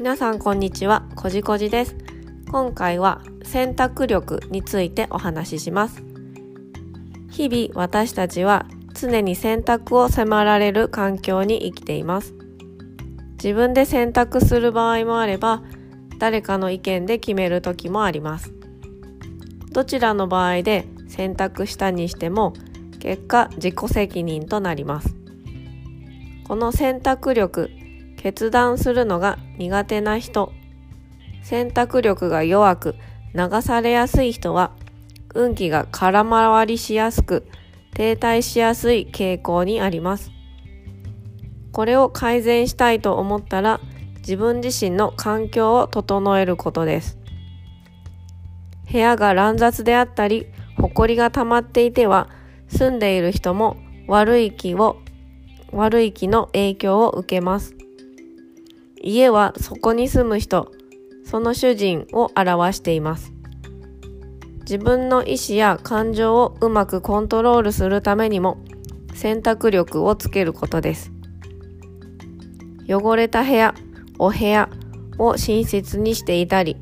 皆さんこんにちは、こじこじです。今回は選択力についてお話しします。日々私たちは常に選択を迫られる環境に生きています。自分で選択する場合もあれば、誰かの意見で決める時もあります。どちらの場合で選択したにしても、結果自己責任となります。この選択力、決断するのが苦手な人、選択力が弱く流されやすい人は、運気が空回りしやすく、停滞しやすい傾向にあります。これを改善したいと思ったら、自分自身の環境を整えることです。部屋が乱雑であったり、埃が溜まっていては、住んでいる人も悪い気を、悪い気の影響を受けます。家はそこに住む人、その主人を表しています。自分の意思や感情をうまくコントロールするためにも選択力をつけることです。汚れた部屋、お部屋を親切にしていたり、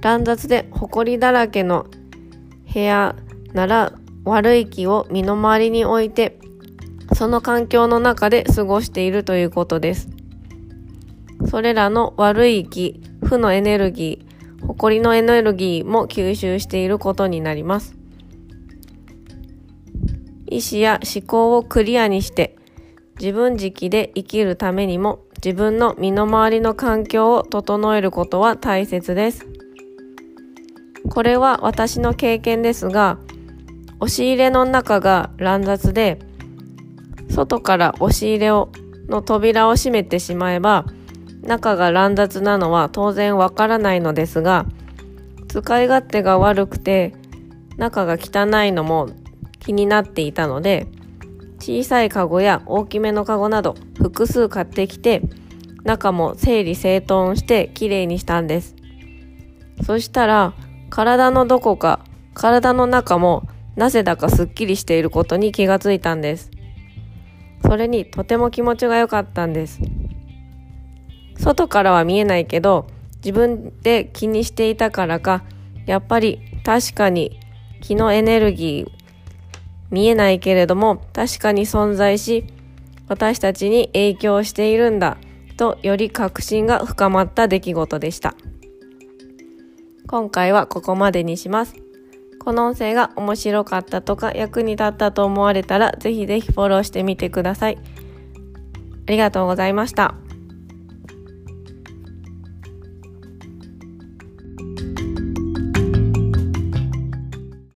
乱雑で埃だらけの部屋なら悪い気を身の回りに置いて、その環境の中で過ごしているということです。それらの悪い気、負のエネルギー、誇りのエネルギーも吸収していることになります。意志や思考をクリアにして、自分軸で生きるためにも自分の身の回りの環境を整えることは大切です。これは私の経験ですが、押し入れの中が乱雑で、外から押し入れをの扉を閉めてしまえば、中が乱雑なのは当然わからないのですが、使い勝手が悪くて、中が汚いのも気になっていたので、小さいカゴや大きめのカゴなど複数買ってきて、中も整理整頓してきれいにしたんです。そしたら、体のどこか、体の中もなぜだかすっきりしていることに気がついたんです。それにとても気持ちが良かったんです。外からは見えないけど、自分で気にしていたからか、やっぱり確かに気のエネルギー、見えないけれども確かに存在し、私たちに影響しているんだとより確信が深まった出来事でした。今回はここまでにします。この音声が面白かったとか役に立ったと思われたらぜひぜひフォローしてみてください。ありがとうございました。